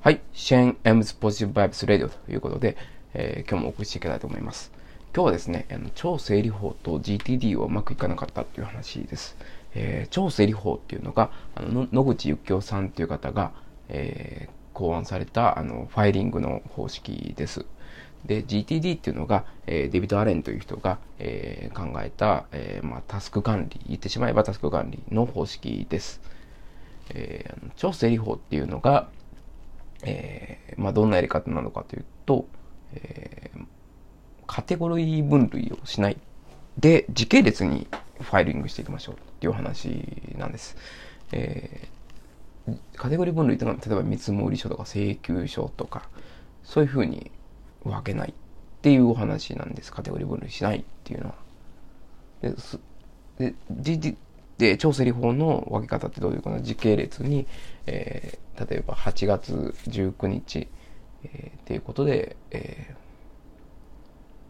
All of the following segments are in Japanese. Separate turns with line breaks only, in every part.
はい。シェーン・エムズ・ポジティブ・バイブス・レディオということで、えー、今日もお送りしていきたいと思います。今日はですね、あの超整理法と GTD をうまくいかなかったっていう話です。えー、超整理法っていうのが、あの野口幸雄さんっていう方が、えー、考案されたあのファイリングの方式です。で、GTD っていうのが、えー、デビッド・アレンという人が、えー、考えた、えーまあ、タスク管理、言ってしまえばタスク管理の方式です。えー、超整理法っていうのが、えー、まあ、どんなやり方なのかというと、えー、カテゴリー分類をしないで時系列にファイリングしていきましょうっていう話なんです。えー、カテゴリー分類というのは例えば見積書とか請求書とかそういうふうに分けないっていうお話なんです。カテゴリー分類しないっていうのは。で、で、で、調整理法の分け方ってどういうかな時系列に、えー、例えば8月19日、えー、っていうことで、え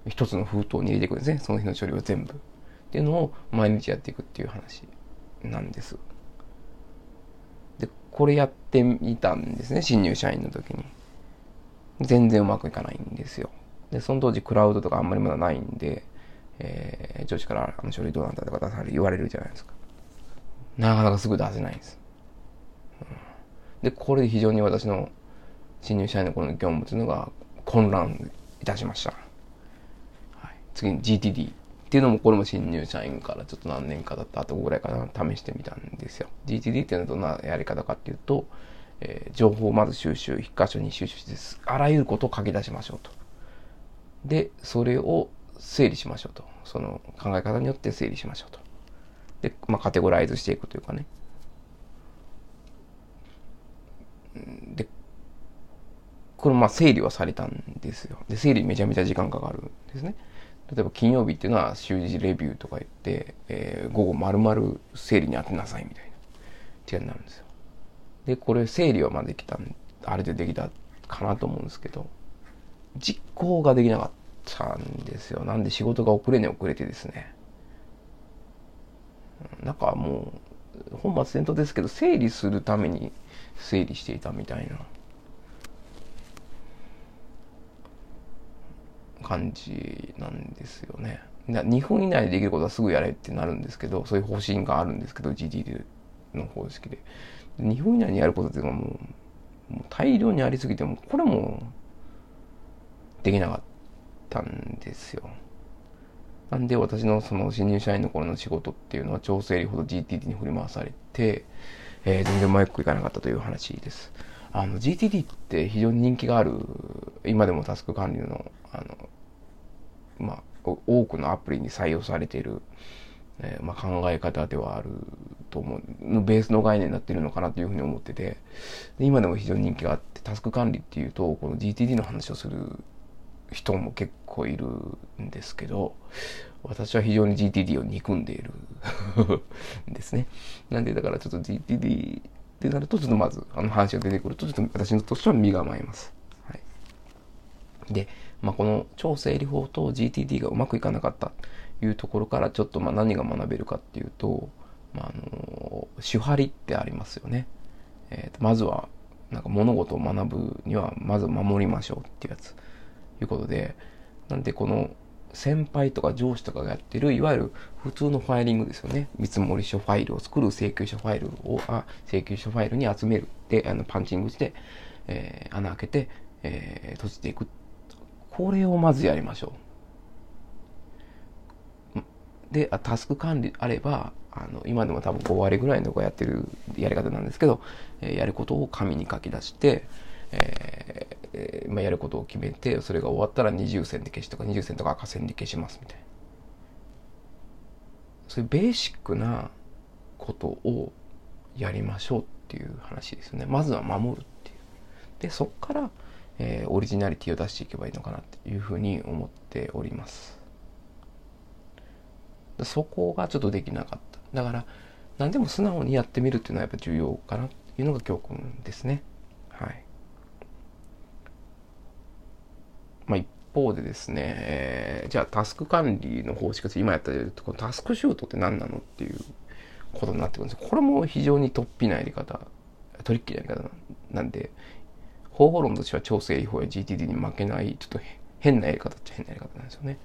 ー、一つの封筒に入れていくんですね。その日の処理を全部。っていうのを毎日やっていくっていう話なんです。で、これやってみたんですね。新入社員の時に。全然うまくいかないんですよ。で、その当時クラウドとかあんまりまだないんで、えー、上司からあの書類どうなんだとか出される言われるじゃないですか。なかなかすぐ出せないんです。うん、で、これで非常に私の新入社員の頃の業務というのが混乱いたしました。はい、次に GTD っていうのもこれも新入社員からちょっと何年か経った後ぐらいかな試してみたんですよ。GTD っていうのはどんなやり方かっていうと、えー、情報をまず収集、一箇所に収集して、あらゆることを書き出しましょうと。で、それを整理しましょうと。その考え方によって整理しましょうと。で、まあ、カテゴライズしていくというかね。で、これまあ整理はされたんですよ。で、整理めちゃめちゃ時間かかるんですね。例えば金曜日っていうのは習字レビューとか言って、えー、午後丸々整理に当てなさいみたいな違いになるんですよ。で、これ整理はまあできたあれでできたかなと思うんですけど、実行ができなかったんですよ。なんで仕事が遅れに遅れてですね。なんかもう、本末転倒ですけど、整理するために整理していたみたいな感じなんですよね。2分以内でできることはすぐやれってなるんですけど、そういう方針があるんですけど、GD の方式で。2分以内にやることっていうのはもう、もう大量にありすぎても、これもできなかったんですよ。なんで私のその新入社員の頃の仕事っていうのは調整理ほど GTD に振り回されて、えー、全然うまくいかなかったという話です。あの GTD って非常に人気がある、今でもタスク管理の、あの、まあ、多くのアプリに採用されている、えー、まあ、考え方ではあると思う、ベースの概念になっているのかなというふうに思ってて、今でも非常に人気があって、タスク管理っていうと、この GTD の話をする人も結構いるんですけど、私は非常に GTD を憎んでいるん ですね。なんでだからちょっと GTD ってなると、ちょっとまずあの話が出てくると、ちょっと私のとしては身構えます。はい。で、まあ、この超整理法と GTD がうまくいかなかったというところからちょっとまあ何が学べるかっていうと、まあ、あの、手張りってありますよね。えー、とまずは、なんか物事を学ぶには、まず守りましょうっていうやつ。いうことで、なんでこの先輩とか上司とかがやってる、いわゆる普通のファイリングですよね。見積書ファイルを作る請求書ファイルを、あ、請求書ファイルに集める。で、あの、パンチングして、えー、穴開けて、えー、閉じていく。これをまずやりましょう。で、タスク管理あれば、あの、今でも多分5割ぐらいのとこやってるやり方なんですけど、えー、やることを紙に書き出して、えーえー、まあ、やることを決めてそれが終わったら二重線で消しとか二重線とか赤線で消しますみたいな。そういうベーシックなことをやりましょうっていう話ですよね。まずは守るっていう。でそっから、えー、オリジナリティを出していけばいいのかなっていうふうに思っております。そこがちょっとできなかった。だから何でも素直にやってみるっていうのはやっぱ重要かなっていうのが教訓ですねはいまあ、一方でですね、えー、じゃあタスク管理の方式今やったとこのタスクシュートって何なのっていうことになってくるんですこれも非常に突飛なやり方、トリッキーなやり方なんで、方法論としては超整理法や GTD に負けないちょっと変なやり方っちゃ変なやり方なんですよね。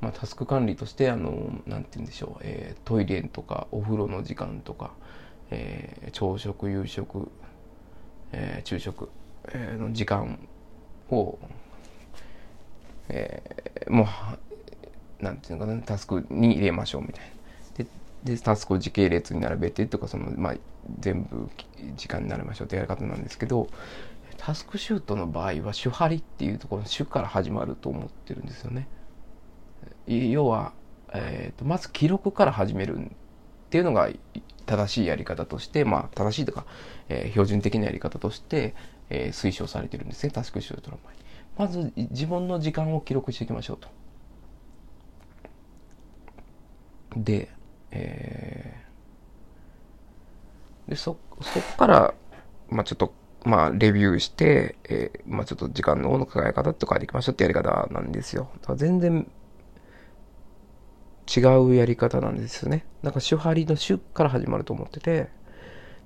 まあ、タスク管理としてあのなんて言うんでしょう、えー、トイレとかお風呂の時間とか、えー、朝食夕食、えー、昼食、えー、の時間を、えー、もうなんていうのかなタスクに入れましょうみたいな。ででタスクを時系列に並べてとかその、まあ、全部時間になりましょうってやり方なんですけどタスクシュートの場合は主張りっていうところの主から始まると思ってるんですよね。要は、えーと、まず記録から始めるっていうのが正しいやり方として、まあ、正しいとか、えー、標準的なやり方として、えー、推奨されてるんですねタスクシュートの場合。まず自分の時間を記録していきましょうと。で、えー、でそそこから、まあ、ちょっとまあ、レビューして、えー、まあ、ちょっと時間の考え方とかでいきましょうってやり方なんですよ。全然違うやり方なんですよね。なんか手張りの手から始まると思ってて、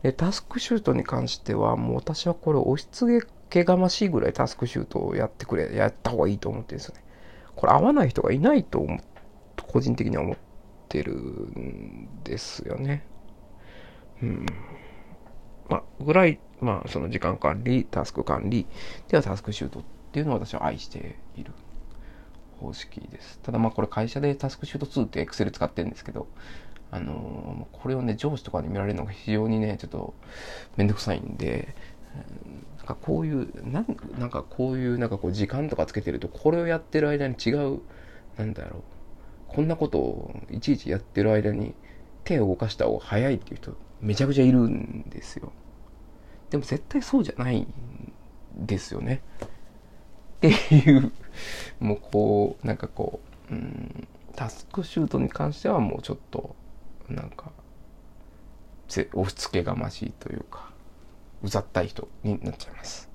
でタスクシュートに関しては、もう私はこれ押し付けがましいぐらいタスクシュートをやってくれ、やった方がいいと思ってるんですよね。これ合わない人がいないと思個人的には思ってるんですよね。うん。まあ、ぐらい、まあ、その時間管理、タスク管理ではタスクシュートっていうのを私は愛している。方式です。ただまあこれ会社でタスクシュート2って Excel 使ってるんですけど、あの、これをね、上司とかに見られるのが非常にね、ちょっとめんどくさいんで、なんかこういう、なんなんかこういうなんかこう時間とかつけてると、これをやってる間に違う、なんだろう、こんなことをいちいちやってる間に手を動かした方が早いっていう人めちゃくちゃいるんですよ。でも絶対そうじゃないんですよね。っていうもうこうなんかこう、うん、タスクシュートに関してはもうちょっとなんか押しつけがましいというかうざったい人になっちゃいます。